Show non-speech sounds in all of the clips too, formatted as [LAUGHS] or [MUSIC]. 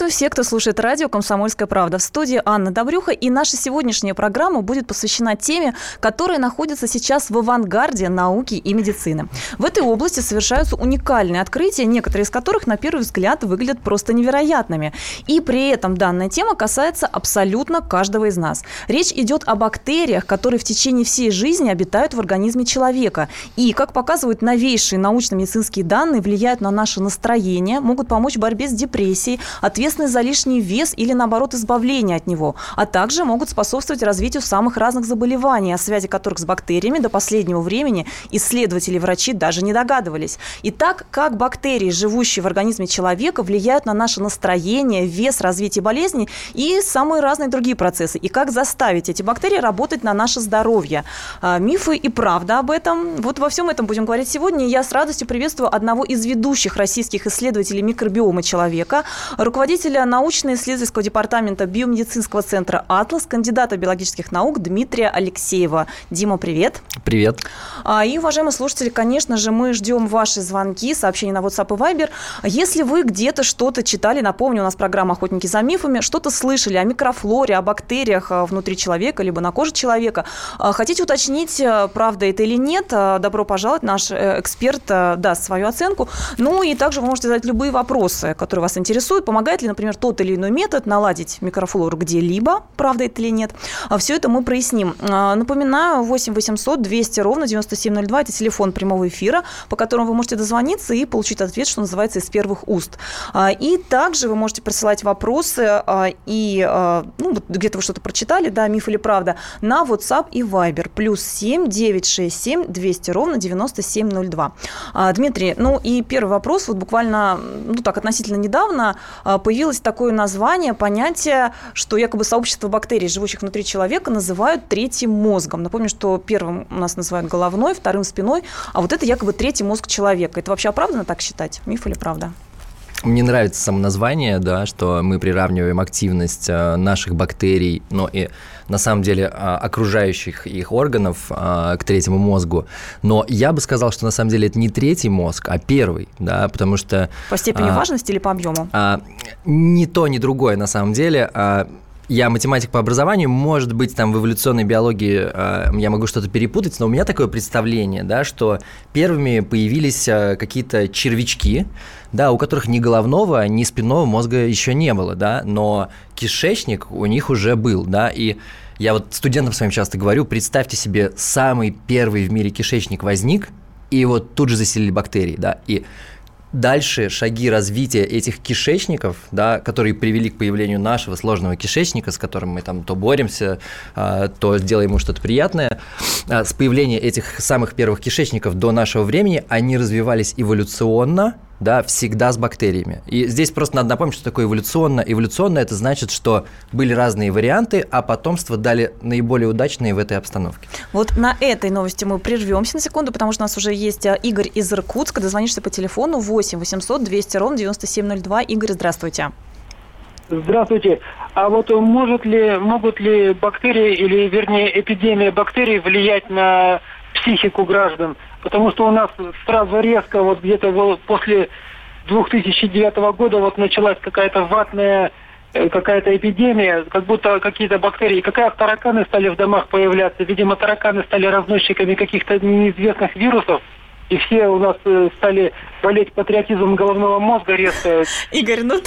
Приветствую всех, кто слушает радио «Комсомольская правда». В студии Анна Добрюха. И наша сегодняшняя программа будет посвящена теме, которая находится сейчас в авангарде науки и медицины. В этой области совершаются уникальные открытия, некоторые из которых, на первый взгляд, выглядят просто невероятными. И при этом данная тема касается абсолютно каждого из нас. Речь идет о бактериях, которые в течение всей жизни обитают в организме человека. И, как показывают новейшие научно-медицинские данные, влияют на наше настроение, могут помочь в борьбе с депрессией, ответственны за лишний вес или, наоборот, избавление от него, а также могут способствовать развитию самых разных заболеваний, о связи которых с бактериями до последнего времени исследователи и врачи даже не догадывались. Итак, как бактерии, живущие в организме человека, влияют на наше настроение, вес, развитие болезней и самые разные другие процессы, и как заставить эти бактерии работать на наше здоровье. А, мифы и правда об этом. Вот во всем этом будем говорить сегодня. Я с радостью приветствую одного из ведущих российских исследователей микробиома человека, руководителя научно-исследовательского департамента биомедицинского центра «Атлас», кандидата биологических наук Дмитрия Алексеева. Дима, привет. Привет. А, и, уважаемые слушатели, конечно же, мы ждем ваши звонки, сообщения на WhatsApp и Viber. Если вы где-то что-то читали, напомню, у нас программа «Охотники за мифами», что-то слышали о микрофлоре, о бактериях а, внутри человека, либо на коже человека, а, хотите уточнить, правда это или нет, добро пожаловать, наш э, эксперт даст свою оценку. Ну и также вы можете задать любые вопросы, которые вас интересуют, помогать помогает ли, например, тот или иной метод наладить микрофлору где-либо, правда это или нет. А Все это мы проясним. А, напоминаю, 8 800 200 ровно 9702 – это телефон прямого эфира, по которому вы можете дозвониться и получить ответ, что называется, из первых уст. А, и также вы можете присылать вопросы и ну, где-то вы что-то прочитали, да, миф или правда, на WhatsApp и Viber. Плюс 7 967 200 ровно 9702. Дмитрий, ну и первый вопрос, вот буквально, ну так, относительно недавно а, появилось такое название, понятие, что якобы сообщество бактерий, живущих внутри человека, называют третьим мозгом. Напомню, что первым у нас называют головной, вторым спиной, а вот это якобы третий мозг человека. Это вообще оправданно так считать? Миф или правда? Мне нравится само название, да, что мы приравниваем активность э, наших бактерий, но и на самом деле а, окружающих их органов а, к третьему мозгу. Но я бы сказал, что на самом деле это не третий мозг, а первый, да, потому что... По степени а, важности или по объему? А, ни то, ни другое на самом деле. А, я математик по образованию, может быть, там в эволюционной биологии э, я могу что-то перепутать, но у меня такое представление, да, что первыми появились э, какие-то червячки, да, у которых ни головного, ни спинного мозга еще не было, да, но кишечник у них уже был, да, и я вот студентам своим часто говорю, представьте себе, самый первый в мире кишечник возник, и вот тут же заселили бактерии, да, и дальше шаги развития этих кишечников, да, которые привели к появлению нашего сложного кишечника, с которым мы там то боремся, а, то делаем ему что-то приятное, с появления этих самых первых кишечников до нашего времени, они развивались эволюционно, да, всегда с бактериями. И здесь просто надо напомнить, что такое эволюционно. Эволюционно это значит, что были разные варианты, а потомство дали наиболее удачные в этой обстановке. Вот на этой новости мы прервемся на секунду, потому что у нас уже есть а, Игорь из Иркутска. Дозвонишься по телефону 8 800 200 ровно 9702. Игорь, здравствуйте. Здравствуйте. А вот может ли, могут ли бактерии или, вернее, эпидемия бактерий влиять на психику граждан? потому что у нас сразу резко вот где-то после 2009 года вот началась какая-то ватная э, какая-то эпидемия, как будто какие-то бактерии, какая тараканы стали в домах появляться. Видимо, тараканы стали разносчиками каких-то неизвестных вирусов, и все у нас э, стали болеть патриотизмом головного мозга резко. Игорь, ну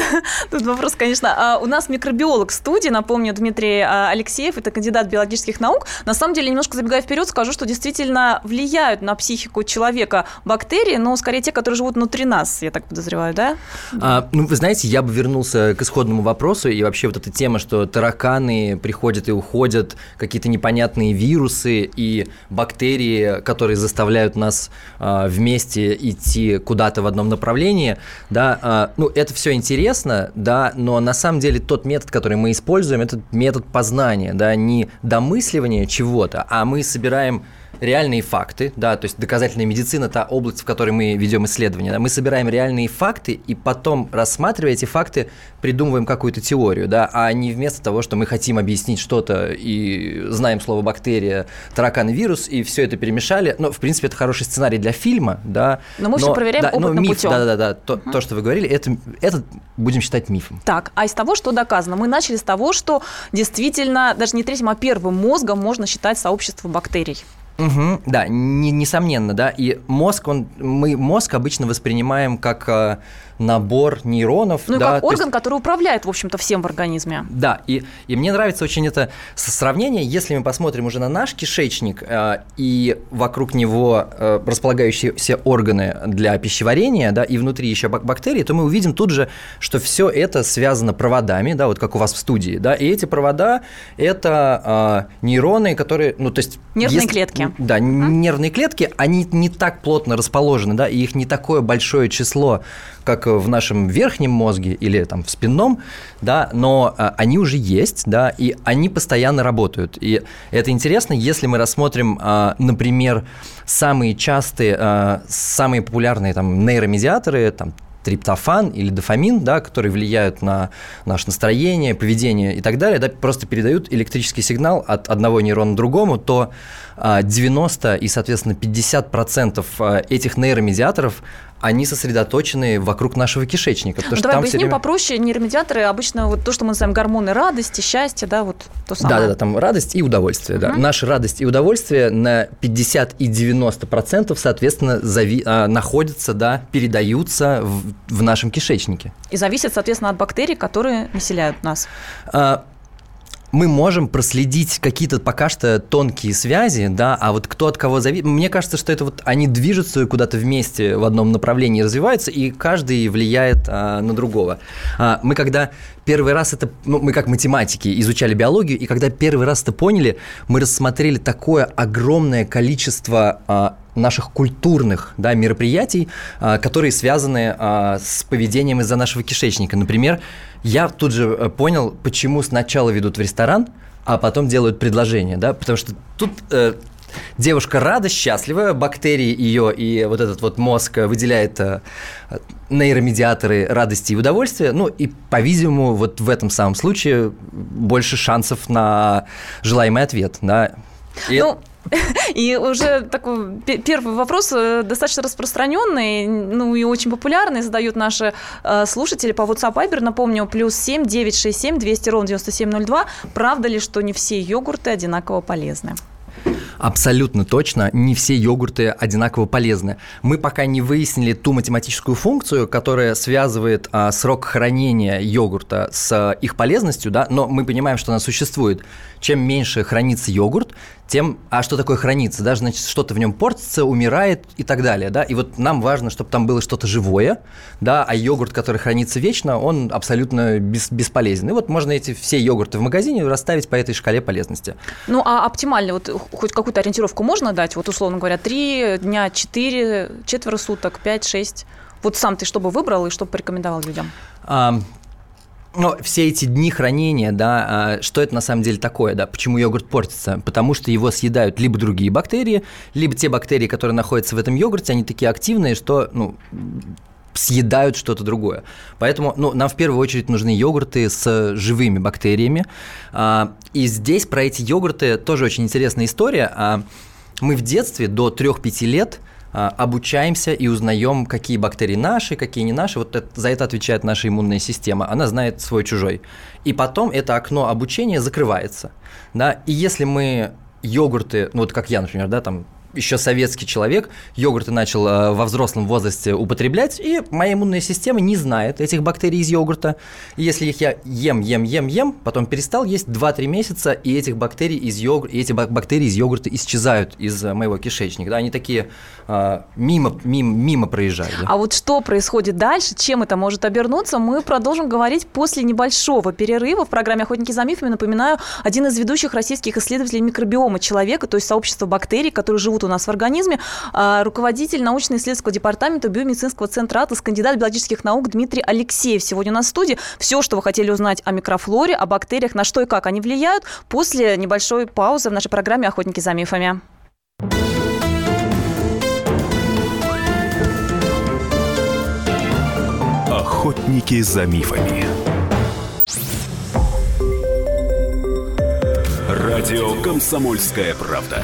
тут вопрос, конечно. А, у нас микробиолог в студии, напомню, Дмитрий а, Алексеев, это кандидат биологических наук. На самом деле, немножко забегая вперед, скажу, что действительно влияют на психику человека бактерии, но скорее те, которые живут внутри нас, я так подозреваю, да? А, ну, вы знаете, я бы вернулся к исходному вопросу, и вообще вот эта тема, что тараканы приходят и уходят, какие-то непонятные вирусы и бактерии, которые заставляют нас а, вместе идти куда куда-то в одном направлении, да, а, ну, это все интересно, да, но на самом деле тот метод, который мы используем, это метод познания, да, не домысливания чего-то, а мы собираем реальные факты, да, то есть доказательная медицина – та область, в которой мы ведем исследования. Да, мы собираем реальные факты и потом, рассматривая эти факты, придумываем какую-то теорию, да, а не вместо того, что мы хотим объяснить что-то и знаем слово бактерия, таракан вирус, и все это перемешали. Но, в принципе, это хороший сценарий для фильма, да. Но мы все проверяем да, опытным но миф, путем. Да-да-да, то, угу. то, что вы говорили, это, это будем считать мифом. Так, а из того, что доказано? Мы начали с того, что действительно, даже не третьим, а первым мозгом можно считать сообщество бактерий. Угу, да, не, несомненно, да. И мозг, он, мы мозг обычно воспринимаем как э, набор нейронов. Ну да, как орган, есть... который управляет, в общем-то, всем в организме. Да, и, и мне нравится очень это сравнение, если мы посмотрим уже на наш кишечник э, и вокруг него э, располагающиеся органы для пищеварения, да, и внутри еще бактерии, то мы увидим тут же, что все это связано проводами, да, вот как у вас в студии, да, и эти провода – это э, нейроны, которые, ну, то есть… Нервные если, клетки. Да, угу. нервные клетки, они не так плотно расположены, да, и их не такое большое число, как в нашем верхнем мозге или там в спинном, да, но а, они уже есть, да, и они постоянно работают. И это интересно, если мы рассмотрим, а, например, самые частые, самые популярные там нейромедиаторы, там триптофан или дофамин, да, которые влияют на наше настроение, поведение и так далее, да, просто передают электрический сигнал от одного нейрона к другому, то 90 и, соответственно, 50% этих нейромедиаторов они сосредоточены вокруг нашего кишечника. Потому ну, что давай объясним время... попроще. Нейромедиаторы обычно вот то, что мы называем гормоны радости, счастья, да, вот то самое. Да-да-да, там радость и удовольствие, угу. да. Наша радость и удовольствие на 50 и 90 процентов, соответственно, зави... а, находятся, да, передаются в, в нашем кишечнике. И зависят, соответственно, от бактерий, которые населяют нас. А, мы можем проследить какие-то пока что тонкие связи, да, а вот кто от кого зависит, мне кажется, что это вот они движутся куда-то вместе в одном направлении, развиваются, и каждый влияет а, на другого. А, мы когда первый раз это, ну, мы как математики изучали биологию, и когда первый раз это поняли, мы рассмотрели такое огромное количество а, наших культурных да, мероприятий, а, которые связаны а, с поведением из-за нашего кишечника. Например, я тут же э, понял, почему сначала ведут в ресторан, а потом делают предложение, да, потому что тут э, девушка рада, счастлива, бактерии ее и вот этот вот мозг выделяет э, нейромедиаторы радости и удовольствия, ну и, по-видимому, вот в этом самом случае больше шансов на желаемый ответ, да. И... Ну, [LAUGHS] и уже такой первый вопрос э, достаточно распространенный, ну и очень популярный, задают наши э, слушатели по WhatsApp Viber. Напомню, плюс 7 967 200 ровно 9702. Правда ли, что не все йогурты одинаково полезны? Абсолютно точно, не все йогурты одинаково полезны. Мы пока не выяснили ту математическую функцию, которая связывает а, срок хранения йогурта с а, их полезностью, да, но мы понимаем, что она существует. Чем меньше хранится йогурт, тем, а что такое хранится, да, значит, что-то в нем портится, умирает и так далее, да, и вот нам важно, чтобы там было что-то живое, да, а йогурт, который хранится вечно, он абсолютно бес, бесполезен. И вот можно эти все йогурты в магазине расставить по этой шкале полезности. Ну, а оптимально, вот хоть какую-то ориентировку можно дать, вот условно говоря, три дня, четыре, четверо суток, пять, шесть, вот сам ты что бы выбрал и что бы порекомендовал людям? Но все эти дни хранения, да, а, что это на самом деле такое, да, почему йогурт портится? Потому что его съедают либо другие бактерии, либо те бактерии, которые находятся в этом йогурте, они такие активные, что, ну, съедают что-то другое. Поэтому ну, нам в первую очередь нужны йогурты с живыми бактериями. А, и здесь про эти йогурты тоже очень интересная история. А, мы в детстве до 3-5 лет – обучаемся и узнаем, какие бактерии наши, какие не наши. Вот это, за это отвечает наша иммунная система. Она знает свой чужой. И потом это окно обучения закрывается. Да? И если мы йогурты, ну вот как я, например, да, там еще советский человек, йогурты начал э, во взрослом возрасте употреблять, и моя иммунная система не знает этих бактерий из йогурта. И если их я ем, ем, ем, ем, потом перестал есть 2-3 месяца, и этих бактерий из йогурта, и эти бактерии из йогурта исчезают из э, моего кишечника. Да? Они такие а, мимо, мимо, мимо проезжают. Да? А вот что происходит дальше, чем это может обернуться, мы продолжим говорить после небольшого перерыва в программе «Охотники за мифами». Напоминаю, один из ведущих российских исследователей микробиома человека, то есть сообщества бактерий, которые живут у нас в организме, а, руководитель научно-исследовательского департамента биомедицинского центра АТОС, кандидат биологических наук Дмитрий Алексеев. Сегодня у нас в студии все, что вы хотели узнать о микрофлоре, о бактериях, на что и как они влияют, после небольшой паузы в нашей программе «Охотники за мифами». Охотники за мифами. Радио «Комсомольская правда».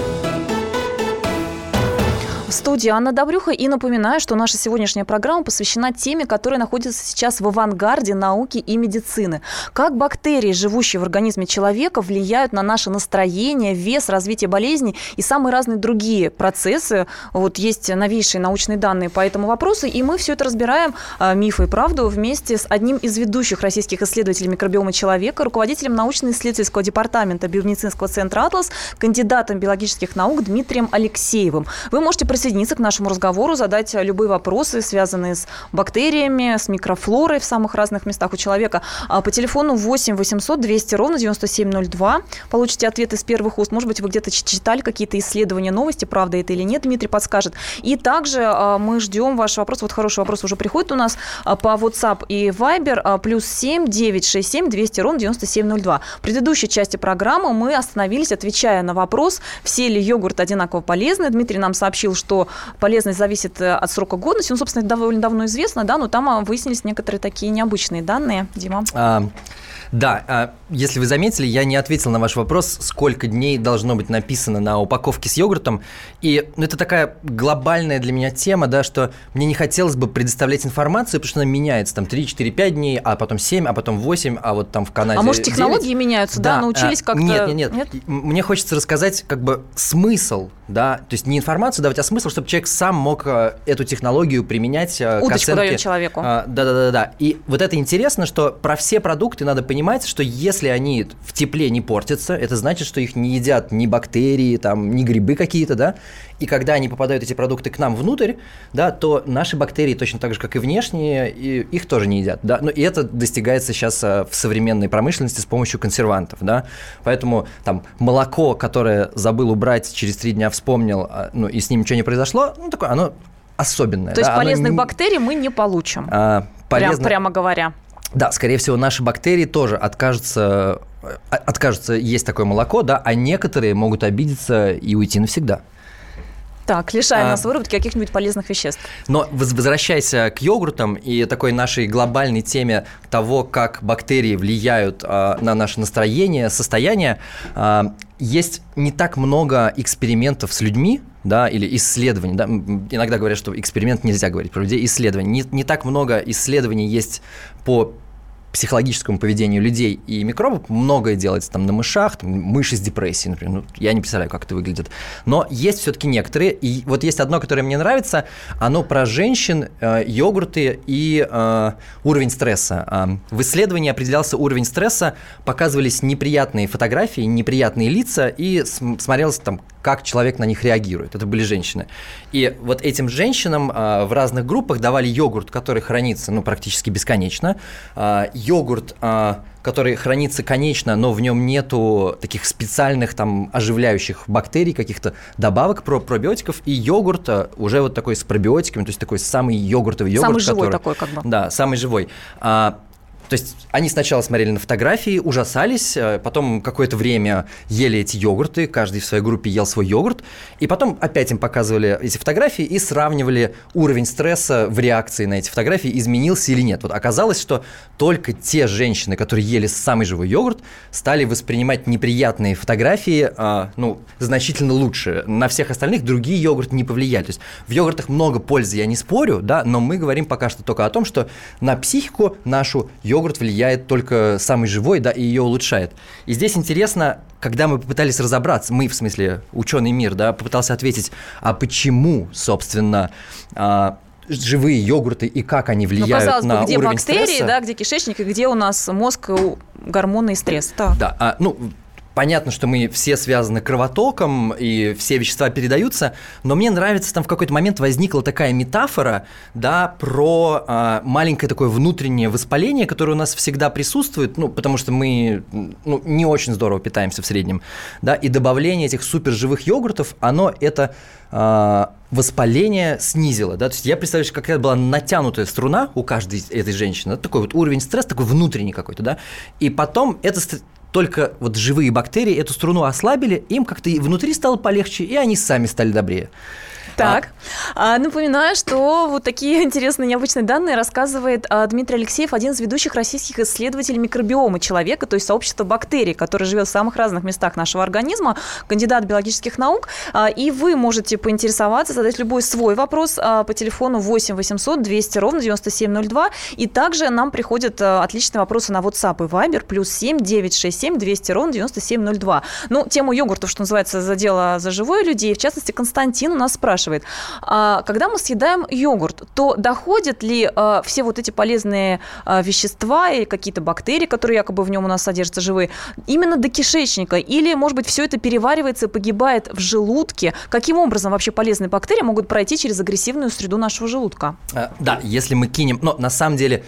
студии Анна Добрюха. И напоминаю, что наша сегодняшняя программа посвящена теме, которая находится сейчас в авангарде науки и медицины. Как бактерии, живущие в организме человека, влияют на наше настроение, вес, развитие болезней и самые разные другие процессы. Вот есть новейшие научные данные по этому вопросу, и мы все это разбираем, а, мифы и правду, вместе с одним из ведущих российских исследователей микробиома человека, руководителем научно-исследовательского департамента биомедицинского центра «Атлас», кандидатом биологических наук Дмитрием Алексеевым. Вы можете присоединиться присоединиться к нашему разговору, задать любые вопросы, связанные с бактериями, с микрофлорой в самых разных местах у человека. А по телефону 8 800 200 ровно 9702 получите ответ из первых уст. Может быть, вы где-то читали какие-то исследования, новости, правда это или нет, Дмитрий подскажет. И также а, мы ждем ваш вопрос. Вот хороший вопрос уже приходит у нас а, по WhatsApp и Viber плюс 7 967 200 ровно 9702. В предыдущей части программы мы остановились, отвечая на вопрос, все ли йогурты одинаково полезны. Дмитрий нам сообщил, что полезность зависит э, от срока годности. Ну, собственно, это довольно давно известно, да, но там а, выяснились некоторые такие необычные данные. Дима? А, да, а, если вы заметили, я не ответил на ваш вопрос, сколько дней должно быть написано на упаковке с йогуртом. И ну, это такая глобальная для меня тема, да, что мне не хотелось бы предоставлять информацию, потому что она меняется там 3, 4, 5 дней, а потом 7, а потом 8, а вот там в Канаде А может, технологии 9. меняются, да, да научились а, как-то... Нет, нет, нет, нет. Мне хочется рассказать как бы смысл, да, то есть не информацию давать, а смысл, чтобы человек сам мог э, эту технологию применять Удочку к оценке. человеку. Да-да-да. И вот это интересно, что про все продукты надо понимать, что если они в тепле не портятся, это значит, что их не едят ни бактерии, там, ни грибы какие-то, да, и когда они попадают, эти продукты, к нам внутрь, да, то наши бактерии, точно так же, как и внешние, и их тоже не едят, да, но и это достигается сейчас а, в современной промышленности с помощью консервантов, да, поэтому там молоко, которое забыл убрать, через три дня вспомнил, а, ну, и с ним ничего не произошло, ну, такое, оно особенное. То да, есть полезных не... бактерий мы не получим, а, полезно... прям, прямо говоря. Да, скорее всего, наши бактерии тоже откажутся, э, откажутся есть такое молоко, да, а некоторые могут обидеться и уйти навсегда. Так, лишая а, нас выработки каких-нибудь полезных веществ. Но возвращаясь к йогуртам и такой нашей глобальной теме того, как бактерии влияют а, на наше настроение, состояние, а, есть не так много экспериментов с людьми, да, или исследований, да, иногда говорят, что эксперимент нельзя говорить про людей, исследований. Не, не так много исследований есть по психологическому поведению людей и микробов многое делается там на мышах, там, мыши с депрессией, например. Ну, я не представляю, как это выглядит. Но есть все-таки некоторые. И вот есть одно, которое мне нравится. Оно про женщин, э, йогурты и э, уровень стресса. Э, в исследовании определялся уровень стресса, показывались неприятные фотографии, неприятные лица, и смотрелось там, как человек на них реагирует. Это были женщины. И вот этим женщинам э, в разных группах давали йогурт, который хранится ну, практически бесконечно. Э, йогурт, э, который хранится конечно, но в нем нету таких специальных там оживляющих бактерий, каких-то добавок про пробиотиков. И йогурт уже вот такой с пробиотиками, то есть такой самый йогуртовый йогурт. Самый живой который, такой как бы. Да, самый живой. То есть они сначала смотрели на фотографии, ужасались, э, потом какое-то время ели эти йогурты, каждый в своей группе ел свой йогурт, и потом опять им показывали эти фотографии и сравнивали уровень стресса в реакции на эти фотографии, изменился или нет. Вот оказалось, что только те женщины, которые ели самый живой йогурт, стали воспринимать неприятные фотографии, а, ну, значительно лучше. На всех остальных другие йогурты не повлияли. То есть в йогуртах много пользы, я не спорю, да, но мы говорим пока что только о том, что на психику нашу йогурт йогурт влияет только самый живой, да, и ее улучшает. И здесь интересно, когда мы попытались разобраться, мы, в смысле, ученый мир, да, попытался ответить, а почему, собственно, а, живые йогурты и как они ну, влияют ну, казалось на бы, где уровень бактерии, стресса. да, где кишечник и где у нас мозг, гормоны и стресс. Так. Да, а, ну понятно, что мы все связаны кровотоком, и все вещества передаются, но мне нравится, там в какой-то момент возникла такая метафора, да, про а, маленькое такое внутреннее воспаление, которое у нас всегда присутствует, ну, потому что мы ну, не очень здорово питаемся в среднем, да, и добавление этих суперживых йогуртов, оно это а, воспаление снизило, да, то есть я представляю, что какая была натянутая струна у каждой этой женщины, такой вот уровень стресса, такой внутренний какой-то, да, и потом это только вот живые бактерии эту струну ослабили, им как-то внутри стало полегче, и они сами стали добрее. Так, а, напоминаю, что вот такие [LAUGHS] интересные необычные данные рассказывает а, Дмитрий Алексеев, один из ведущих российских исследователей микробиома человека, то есть сообщества бактерий, который живет в самых разных местах нашего организма, кандидат биологических наук. А, и вы можете поинтересоваться, задать любой свой вопрос а, по телефону 8 800 200 ровно 9702. И также нам приходят а, отличные вопросы на WhatsApp и Viber, плюс 7 967 200 ровно 9702. Ну, тему йогуртов, что называется, задела за живое людей. В частности, Константин у нас спрашивает, спрашивает, а, когда мы съедаем йогурт, то доходят ли а, все вот эти полезные а, вещества и какие-то бактерии, которые якобы в нем у нас содержатся живые, именно до кишечника? Или, может быть, все это переваривается и погибает в желудке? Каким образом вообще полезные бактерии могут пройти через агрессивную среду нашего желудка? Да, если мы кинем... Но на самом деле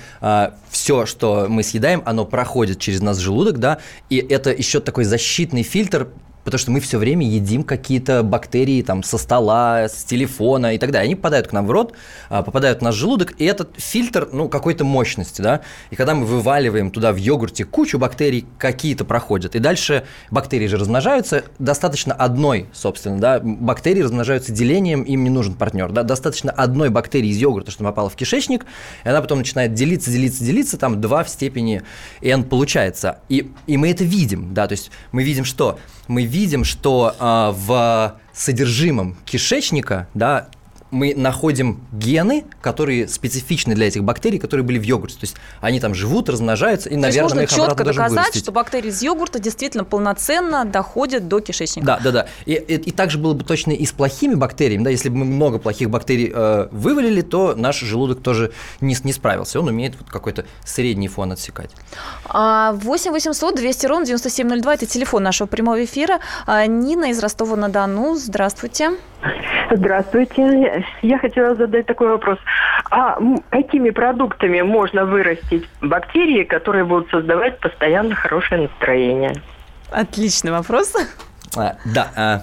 все, что мы съедаем, оно проходит через нас желудок, да, и это еще такой защитный фильтр потому что мы все время едим какие-то бактерии там со стола, с телефона и так далее. Они попадают к нам в рот, а, попадают в наш желудок, и этот фильтр, ну, какой-то мощности, да, и когда мы вываливаем туда в йогурте кучу бактерий, какие-то проходят, и дальше бактерии же размножаются, достаточно одной, собственно, да, бактерии размножаются делением, им не нужен партнер, да, достаточно одной бактерии из йогурта, что попала в кишечник, и она потом начинает делиться, делиться, делиться, там 2 в степени n получается, и, и мы это видим, да, то есть мы видим, что мы видим, что э, в содержимом кишечника, да, мы находим гены, которые специфичны для этих бактерий, которые были в йогурте. То есть они там живут, размножаются, и, То наверное, можно их четко доказать, вырастить. что бактерии из йогурта действительно полноценно доходят до кишечника. Да, да, да. И, и, и также было бы точно и с плохими бактериями. Да, если бы мы много плохих бактерий э, вывалили, то наш желудок тоже не, не справился. Он умеет вот какой-то средний фон отсекать. 8 800 200 ровно 9702 – это телефон нашего прямого эфира. А, Нина из Ростова-на-Дону. Здравствуйте. Здравствуйте. Я хотела задать такой вопрос. А какими продуктами можно вырастить бактерии, которые будут создавать постоянно хорошее настроение? Отличный вопрос. А, да, а,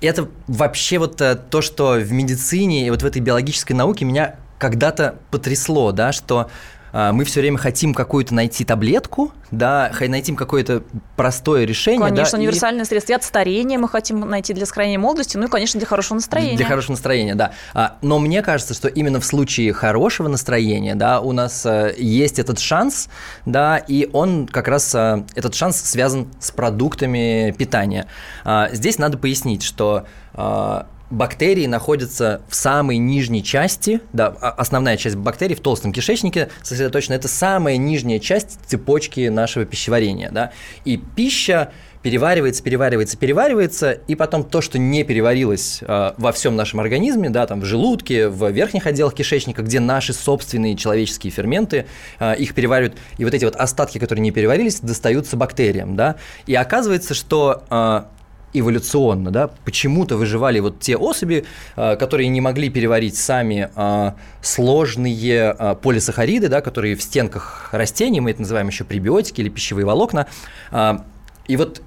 это вообще вот а, то, что в медицине и вот в этой биологической науке меня когда-то потрясло, да, что мы все время хотим какую-то найти таблетку, да, найти какое-то простое решение. Конечно, да, универсальное и... средство. И от старения мы хотим найти для сохранения молодости, ну и, конечно, для хорошего настроения. Для хорошего настроения, да. А, но мне кажется, что именно в случае хорошего настроения, да, у нас э, есть этот шанс, да, и он как раз, э, этот шанс связан с продуктами питания. А, здесь надо пояснить, что бактерии находятся в самой нижней части, да, основная часть бактерий в толстом кишечнике сосредоточена, это самая нижняя часть цепочки нашего пищеварения, да, и пища переваривается, переваривается, переваривается, и потом то, что не переварилось э, во всем нашем организме, да, там в желудке, в верхних отделах кишечника, где наши собственные человеческие ферменты, э, их переваривают, и вот эти вот остатки, которые не переварились, достаются бактериям, да, и оказывается, что э, эволюционно, да, почему-то выживали вот те особи, а, которые не могли переварить сами а, сложные а, полисахариды, да, которые в стенках растений, мы это называем еще пребиотики или пищевые волокна. И вот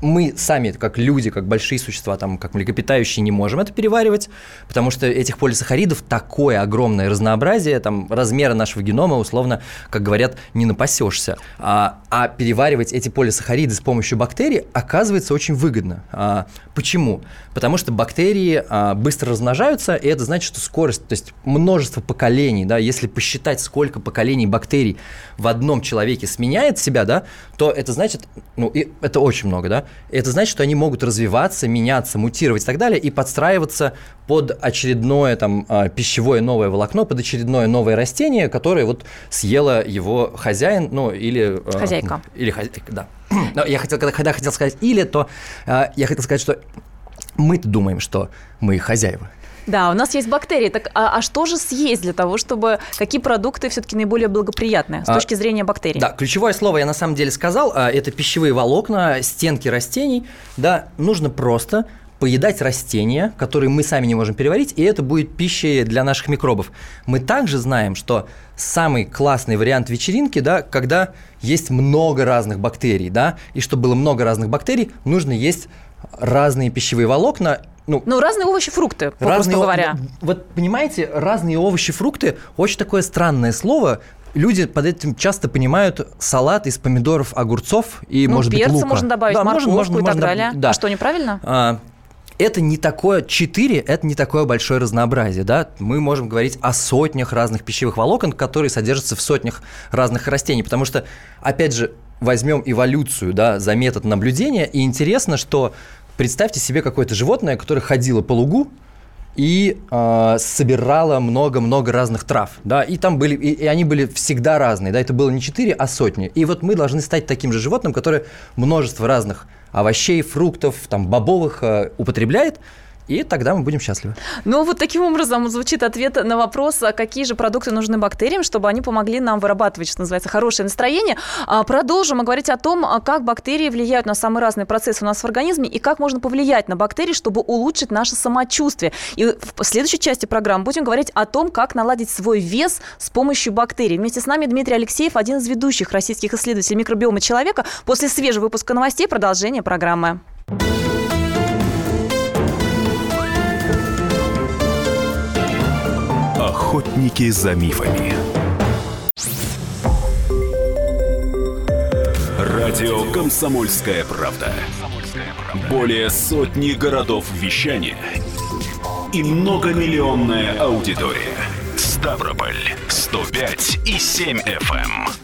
мы сами, как люди, как большие существа, там, как млекопитающие, не можем это переваривать, потому что этих полисахаридов такое огромное разнообразие, там, размера нашего генома, условно, как говорят, не напасешься. А, а переваривать эти полисахариды с помощью бактерий оказывается очень выгодно. А, почему? Потому что бактерии а, быстро размножаются, и это значит, что скорость, то есть множество поколений, да, если посчитать, сколько поколений бактерий в одном человеке сменяет себя, да, то это значит, ну, и это очень много, да, это значит, что они могут развиваться, меняться, мутировать и так далее, и подстраиваться под очередное там а, пищевое новое волокно, под очередное новое растение, которое вот съело его хозяин, ну или... А, хозяйка. Или хозяйка, да. Но я хотел, когда, когда хотел сказать или, то а, я хотел сказать, что мы думаем, что мы хозяева. Да, у нас есть бактерии. Так, а, а что же съесть для того, чтобы какие продукты все-таки наиболее благоприятные с а, точки зрения бактерий? Да, ключевое слово я на самом деле сказал. А, это пищевые волокна, стенки растений. Да, нужно просто поедать растения, которые мы сами не можем переварить, и это будет пищей для наших микробов. Мы также знаем, что самый классный вариант вечеринки, да, когда есть много разных бактерий, да, и чтобы было много разных бактерий, нужно есть разные пищевые волокна, ну, ну, разные овощи, фрукты, разные, говоря. Вот понимаете, разные овощи, фрукты очень такое странное слово. Люди под этим часто понимают салат из помидоров, огурцов и, ну, может перца быть, лука. можно добавить, да, морковку можно, можно, и так можно, далее. Да. А что, неправильно? А, это не такое, 4 – это не такое большое разнообразие, да, мы можем говорить о сотнях разных пищевых волокон, которые содержатся в сотнях разных растений, потому что, опять же, возьмем эволюцию, да, за метод наблюдения, и интересно, что представьте себе какое-то животное, которое ходило по лугу, и э, собирала много-много разных трав, да, и там были, и, и они были всегда разные, да, это было не 4, а сотни. И вот мы должны стать таким же животным, которое множество разных овощей, фруктов, там, бобовых э, употребляет, и тогда мы будем счастливы. Ну, вот таким образом звучит ответ на вопрос, а какие же продукты нужны бактериям, чтобы они помогли нам вырабатывать, что называется, хорошее настроение. А, продолжим говорить о том, а, как бактерии влияют на самые разные процессы у нас в организме и как можно повлиять на бактерии, чтобы улучшить наше самочувствие. И в следующей части программы будем говорить о том, как наладить свой вес с помощью бактерий. Вместе с нами Дмитрий Алексеев, один из ведущих российских исследователей микробиома человека. После свежего выпуска новостей продолжение программы. Охотники за мифами. Радио Комсомольская правда". Более сотни городов вещания и многомиллионная аудитория. Ставрополь 105 и 7 FM.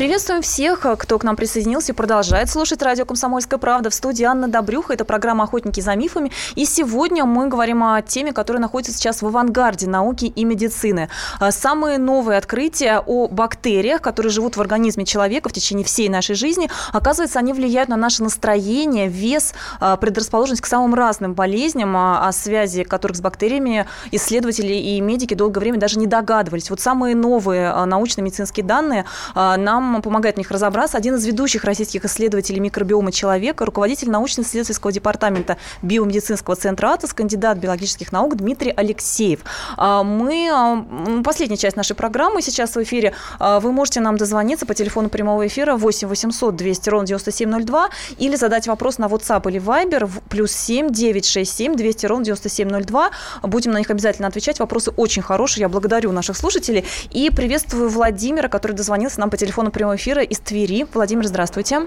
Приветствуем всех, кто к нам присоединился и продолжает слушать радио «Комсомольская правда». В студии Анна Добрюха. Это программа «Охотники за мифами». И сегодня мы говорим о теме, которая находится сейчас в авангарде науки и медицины. А, самые новые открытия о бактериях, которые живут в организме человека в течение всей нашей жизни. Оказывается, они влияют на наше настроение, вес, а, предрасположенность к самым разным болезням, а, о связи которых с бактериями исследователи и медики долгое время даже не догадывались. Вот самые новые научно-медицинские данные нам помогает в них разобраться один из ведущих российских исследователей микробиома человека, руководитель научно-исследовательского департамента биомедицинского центра АТОС, кандидат биологических наук Дмитрий Алексеев. А, мы, а, последняя часть нашей программы сейчас в эфире. А, вы можете нам дозвониться по телефону прямого эфира 8 800 200 ровно 9702 или задать вопрос на WhatsApp или Viber плюс 7 967 200 ровно 9702. Будем на них обязательно отвечать. Вопросы очень хорошие. Я благодарю наших слушателей и приветствую Владимира, который дозвонился нам по телефону прямого эфира из Твери. Владимир, здравствуйте.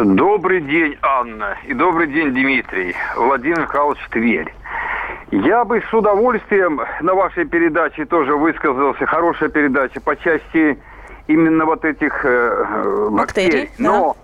Добрый день, Анна. И добрый день, Дмитрий. Владимир Михайлович Тверь. Я бы с удовольствием на вашей передаче тоже высказался. Хорошая передача по части именно вот этих э, бактерий. бактерий. Но,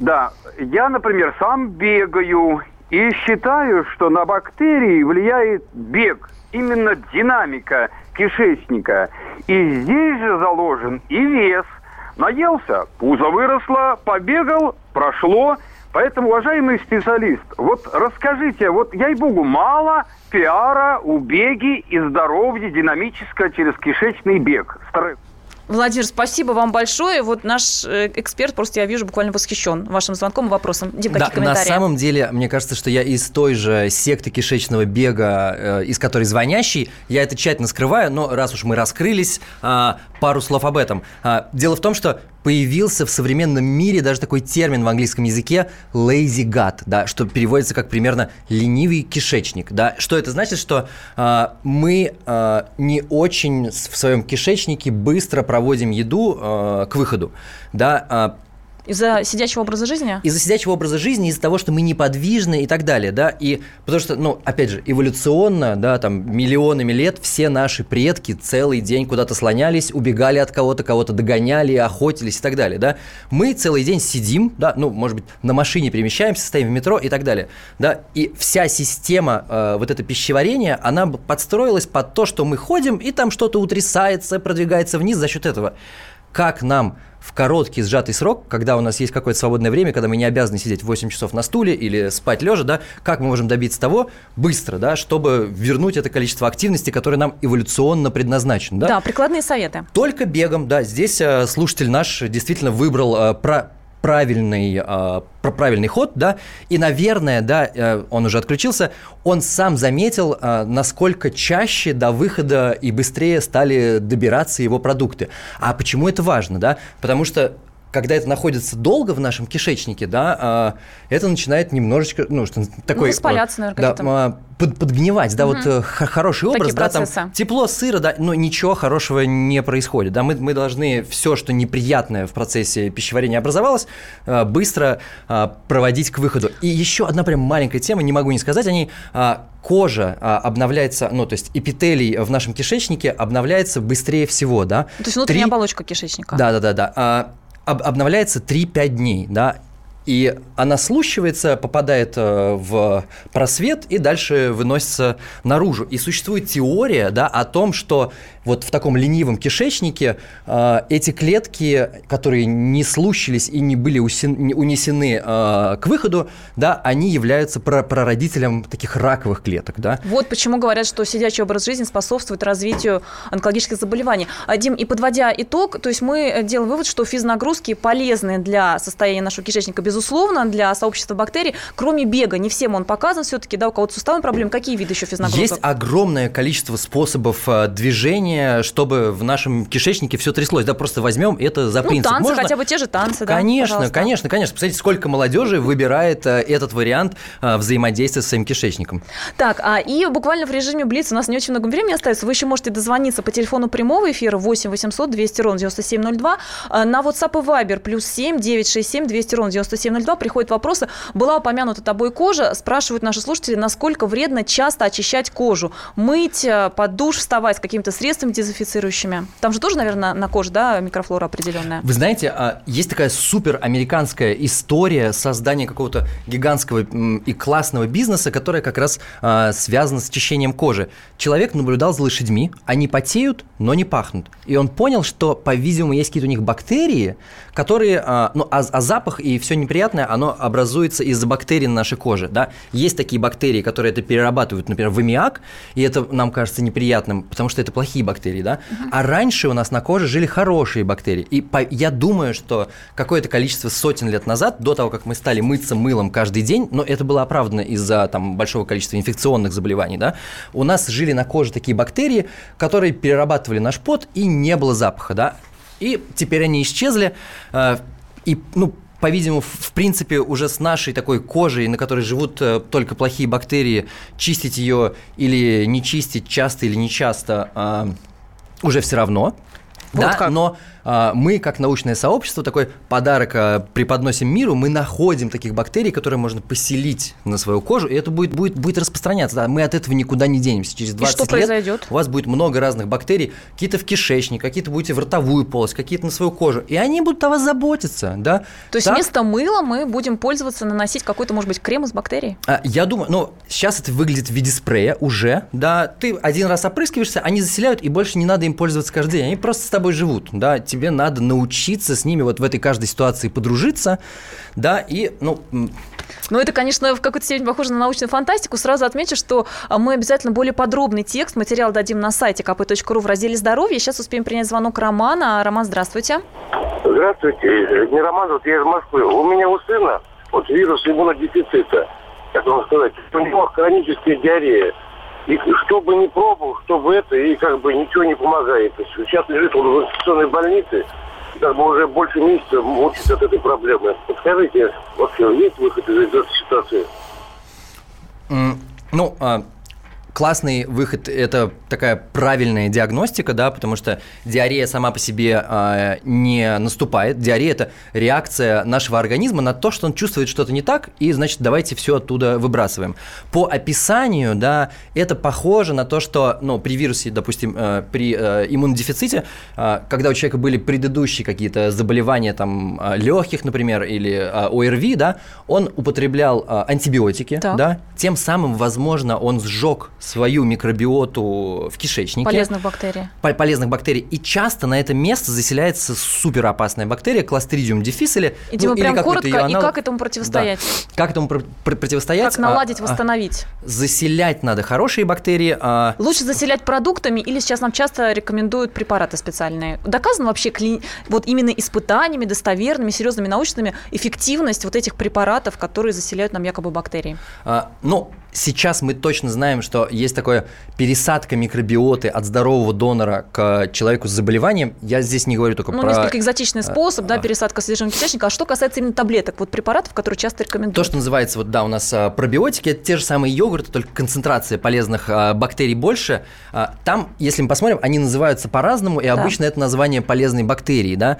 да. да, я, например, сам бегаю и считаю, что на бактерии влияет бег. Именно динамика кишечника. И здесь же заложен и вес – Наелся, пузо выросло, побегал, прошло. Поэтому, уважаемый специалист, вот расскажите, вот, ей-богу, мало пиара у беги и здоровья динамического через кишечный бег. Владимир, спасибо вам большое. Вот наш э, эксперт, просто я вижу, буквально восхищен вашим звонком и вопросом. Дим, да, На самом деле, мне кажется, что я из той же секты кишечного бега, э, из которой звонящий, я это тщательно скрываю, но раз уж мы раскрылись, э, пару слов об этом. Э, дело в том, что появился в современном мире даже такой термин в английском языке lazy gut, да, что переводится как примерно ленивый кишечник. Да. Что это значит? Что э, мы э, не очень в своем кишечнике быстро проводим еду э, к выходу. Да, Из-за сидячего образа жизни? Из-за сидячего образа жизни, из-за того, что мы неподвижны и так далее, да, и потому что, ну, опять же, эволюционно, да, там, миллионами лет все наши предки целый день куда-то слонялись, убегали от кого-то, кого-то догоняли, охотились и так далее, да. Мы целый день сидим, да, ну, может быть, на машине перемещаемся, стоим в метро и так далее, да, и вся система э, вот это пищеварения, она подстроилась под то, что мы ходим, и там что-то утрясается, продвигается вниз за счет этого. Как нам в короткий сжатый срок, когда у нас есть какое-то свободное время, когда мы не обязаны сидеть 8 часов на стуле или спать лежа, да, как мы можем добиться того быстро, да, чтобы вернуть это количество активности, которое нам эволюционно предназначено, да? Да, прикладные советы. Только бегом, да, здесь э, слушатель наш действительно выбрал э, про правильный, э, правильный ход, да, и, наверное, да, э, он уже отключился, он сам заметил, э, насколько чаще до выхода и быстрее стали добираться его продукты. А почему это важно, да? Потому что когда это находится долго в нашем кишечнике, да, э, это начинает немножечко, ну, что такой... Ну, воспаляться, наверное, да, под, подгнивать, да, угу. вот э, хороший образ, да, там тепло, сыро, да, но ничего хорошего не происходит, да, мы, мы должны все, что неприятное в процессе пищеварения образовалось, э, быстро э, проводить к выходу. И еще одна прям маленькая тема, не могу не сказать о ней, кожа обновляется, ну, то есть эпителий в нашем кишечнике обновляется быстрее всего, да. То есть внутренняя 3... оболочка кишечника. Да, да, да. Обновляется 3-5 дней, да, и она слущивается, попадает э, в просвет и дальше выносится наружу. И существует теория да, о том, что вот в таком ленивом кишечнике э, эти клетки, которые не слущились и не были унесены э, к выходу, да, они являются прародителем таких раковых клеток. Да. Вот почему говорят, что сидячий образ жизни способствует развитию онкологических заболеваний. А, Дим, и подводя итог, то есть мы делаем вывод, что физнагрузки полезны для состояния нашего кишечника, безусловно, для сообщества бактерий, кроме бега, не всем он показан все-таки, да, у кого-то суставные проблемы, какие виды еще физнагрузок? Есть огромное количество способов э, движения, чтобы в нашем кишечнике все тряслось, да, просто возьмем это за ну, принцип. танцы, Можно... хотя бы те же танцы, да, Конечно, пожалуйста. конечно, конечно. Посмотрите, сколько молодежи выбирает э, этот вариант э, взаимодействия с своим кишечником. Так, а и буквально в режиме Блиц у нас не очень много времени остается. Вы еще можете дозвониться по телефону прямого эфира 8 800 200 ровно 9702 на WhatsApp и Viber плюс 7 967 200 ровно 97 702 приходят вопросы. Была упомянута тобой кожа. Спрашивают наши слушатели, насколько вредно часто очищать кожу. Мыть, э, под душ вставать с какими-то средствами дезинфицирующими. Там же тоже, наверное, на коже, да, микрофлора определенная. Вы знаете, а, есть такая супер американская история создания какого-то гигантского и классного бизнеса, которая как раз а, связана с очищением кожи. Человек наблюдал за лошадьми, они потеют, но не пахнут. И он понял, что, по-видимому, есть какие-то у них бактерии, которые, а, ну, а, а запах и все неприятное, оно образуется из-за бактерий на нашей коже, да. Есть такие бактерии, которые это перерабатывают, например, в аммиак, и это нам кажется неприятным, потому что это плохие бактерии, да. Uh-huh. А раньше у нас на коже жили хорошие бактерии, и по, я думаю, что какое-то количество сотен лет назад, до того, как мы стали мыться мылом каждый день, но это было оправдано из-за там большого количества инфекционных заболеваний, да, у нас жили на коже такие бактерии, которые перерабатывали наш пот, и не было запаха, да. И теперь они исчезли. Э, и, ну, по-видимому, в принципе, уже с нашей такой кожей, на которой живут э, только плохие бактерии, чистить ее или не чистить часто или не часто, э, уже все равно. Вот да, как. но а, мы, как научное сообщество, такой подарок а, преподносим миру, мы находим таких бактерий, которые можно поселить на свою кожу, и это будет, будет, будет распространяться. Да, мы от этого никуда не денемся. Через 20 и что лет произойдет? у вас будет много разных бактерий, какие-то в кишечник, какие-то будете в ротовую полость, какие-то на свою кожу, и они будут о вас заботиться, да. То есть так? вместо мыла мы будем пользоваться, наносить какой-то, может быть, крем из бактерий? А, я думаю, ну, сейчас это выглядит в виде спрея уже, да, ты один раз опрыскиваешься, они заселяют, и больше не надо им пользоваться каждый день, они просто с тобой живут, да, тебе надо научиться с ними вот в этой каждой ситуации подружиться, да, и, ну... Ну, это, конечно, в какой-то степени похоже на научную фантастику. Сразу отмечу, что а, мы обязательно более подробный текст, материал дадим на сайте kp.ru в разделе «Здоровье». Сейчас успеем принять звонок Романа. Роман, здравствуйте. Здравствуйте. Не Роман, вот я из Москвы. У меня у сына вот вирус иммунодефицита. Как вам сказать? У него хроническая диарея. И что бы ни пробовал, что бы это, и как бы ничего не помогает. Сейчас лежит он в инфекционной больнице, как бы уже больше месяца мучится от этой проблемы. Подскажите, вообще есть выход из этой ситуации? Mm, ну, а, классный выход – это такая правильная диагностика, да, потому что диарея сама по себе э, не наступает. Диарея – это реакция нашего организма на то, что он чувствует что-то не так, и, значит, давайте все оттуда выбрасываем. По описанию, да, это похоже на то, что, ну, при вирусе, допустим, э, при э, иммунодефиците, э, когда у человека были предыдущие какие-то заболевания, там, э, легких, например, или э, ОРВИ, да, он употреблял э, антибиотики, Так. да, тем самым, возможно, он сжег свою микробиоту в кишечнике. Полезных бактерий. по- полезных бактерий. И часто на это место заселяется супер опасная бактерия Clostridium difficile. И Дима, или прям коротко, и как этому противостоять? Да. Как этому пр- пр- противостоять? Как наладить, А, а, восстановить? заселять надо хорошие бактерии. а, Лучше заселять продуктами или сейчас нам часто рекомендуют препараты специальные? Доказано вообще кли- вот именно испытаниями, достоверными, серьезными научными эффективность вот этих препаратов, которые заселяют нам якобы бактерии? А, ну, сейчас мы точно знаем, что есть такое пересадка микробиоты от здорового донора к человеку с заболеванием. Я здесь не говорю только Ну, про... несколько экзотичный способ, да, а. пересадка содержимого кишечника. А что касается именно таблеток, вот препаратов, которые часто рекомендуют? То, что называется, вот да, у нас а, пробиотики, это те же самые йогурты, только концентрация полезных а, бактерий больше. А, там, если мы посмотрим, они называются по-разному, и Да. обычно это название полезной бактерии, да.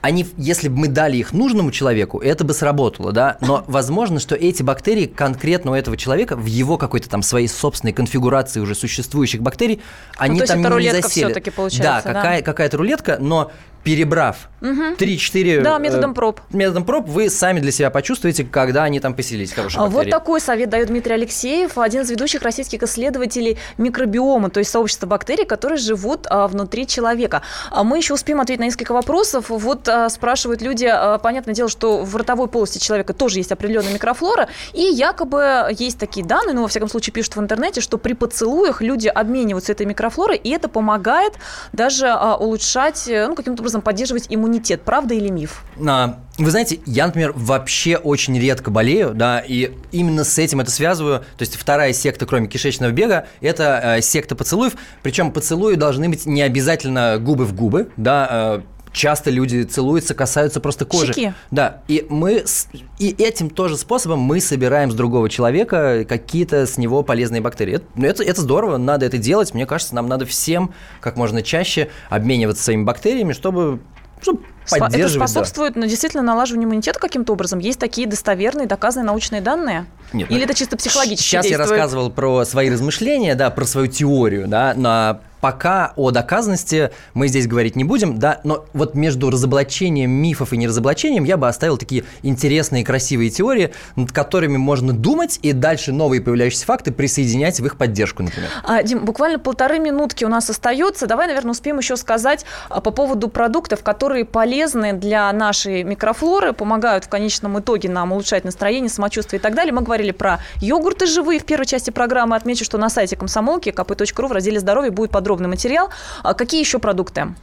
Они, если бы мы дали их нужному человеку, это бы сработало, да. Но возможно, что эти бактерии конкретно у этого человека в его какой-то там своей собственной конфигурации уже существующих бактерий, они Ну, то есть там это не рулетка засели. всё-таки получается, Да, да? какая, какая-то рулетка, но перебрав 3-4... Да, методом проб. Методом проб вы сами для себя почувствуете, когда они там поселились, хорошие А Вот такой совет дает Дмитрий Алексеев, один из ведущих российских исследователей микробиома, то есть сообщества бактерий, которые живут а, внутри человека. А мы еще успеем ответить на несколько вопросов. Вот а, спрашивают люди, а, понятное дело, что в ротовой полости человека тоже есть определенная микрофлора, и якобы есть такие данные, ну, во всяком случае, пишут в интернете, что при поцелуях люди обмениваются этой микрофлорой, и это помогает даже а, улучшать, э, ну, каким-то образом поддерживать иммунитет. Правда или миф? А, Вы знаете, я, например, вообще очень редко болею, да, и именно с этим это связываю. То есть вторая секта, кроме кишечного бега, это э, секта поцелуев. Причем поцелуи должны быть не обязательно губы в губы, да. э, Часто люди целуются, касаются просто кожи. Щеки. Да, и мы с- и этим тоже способом мы собираем с другого человека какие-то с него полезные бактерии. Это, ну, это, это здорово, надо это делать. Мне кажется, нам надо всем как можно чаще обмениваться своими бактериями, чтобы, чтобы Это поддерживать. да. способствует ну, действительно налаживанию иммунитета каким-то образом? Есть такие достоверные, доказанные научные данные? Нет, Или ну, это чисто психологически Сейчас я действует? рассказывал про свои размышления, да, про свою теорию, да, но пока о доказанности мы здесь говорить не будем, да, но вот между разоблачением мифов и неразоблачением я бы оставил такие интересные красивые теории, над которыми можно думать и дальше новые появляющиеся факты присоединять в их поддержку, например. А, Дим, буквально полторы минутки у нас остается. Давай, наверное, успеем еще сказать а, по поводу продуктов, которые полезны для нашей микрофлоры, помогают в конечном итоге нам улучшать настроение, самочувствие и так далее. Мы говорили про йогурты живые в первой части программы. Отмечу, что на сайте комсомолки kp.ru в разделе «Здоровье» будет подробный материал. А какие еще продукты?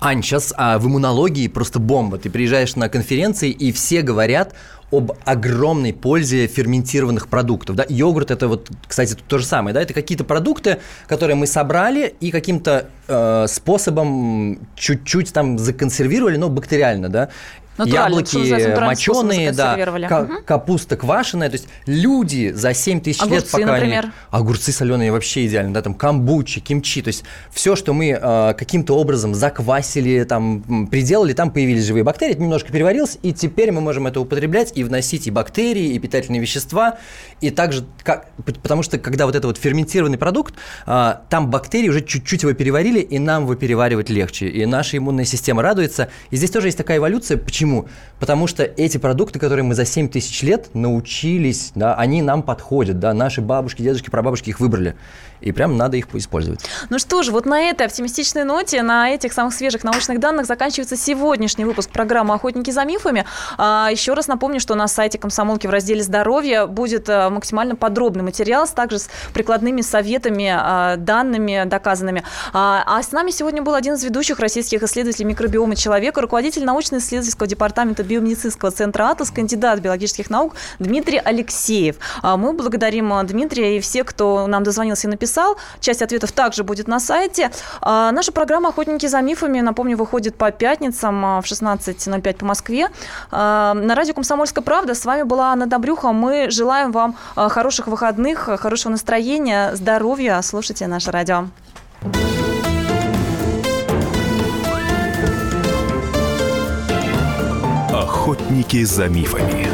Ань, сейчас а, в иммунологии просто бомба. Ты приезжаешь на конференции, и все говорят об огромной пользе ферментированных продуктов. Да? Йогурт это вот, кстати, то же самое. Да? Это какие-то продукты, которые мы собрали и каким-то э, способом чуть-чуть там законсервировали, но бактериально, да. Натурально, Яблоки моченые, да, капуста квашеная. То есть люди за 7 тысяч лет, пока они- например. Огурцы соленые вообще идеально, да, там камбучи, кимчи, то есть все, что мы э, каким-то образом заквасили, там, приделали, там появились живые бактерии, это немножко переварилось, и теперь мы можем это употреблять и вносить и бактерии, и питательные вещества, и также, как, потому что когда вот это вот ферментированный продукт, э, там бактерии уже чуть-чуть его переварили, и нам его переваривать легче, и наша иммунная система радуется, и здесь тоже есть такая эволюция, почему? Потому что эти продукты, которые мы за 7 тысяч лет научились, да, они нам подходят, да, наши бабушки, дедушки, прабабушки их выбрали, и прям надо их использовать. Ну что ж, вот на этой оптимистичной ноте, на этих самых свежих научных данных заканчивается сегодняшний выпуск программы «Охотники за мифами». А, еще раз напомню, что на сайте комсомолки в разделе «Здоровье» будет а, максимально подробный материал, также с прикладными советами, а, данными доказанными. А, а с нами сегодня был один из ведущих российских исследователей микробиома человека, руководитель научно-исследовательского департамента биомедицинского центра «Атос», кандидат биологических наук Дмитрий Алексеев. Мы благодарим Дмитрия и всех, кто нам дозвонился и написал. Написал. Часть ответов также будет на сайте. А, наша программа «Охотники за мифами», напомню, выходит по пятницам а, в 16.05 по Москве. А, на радио «Комсомольская правда» с вами была Анна Добрюха. Мы желаем вам а, хороших выходных, хорошего настроения, здоровья. Слушайте наше радио. Охотники за мифами.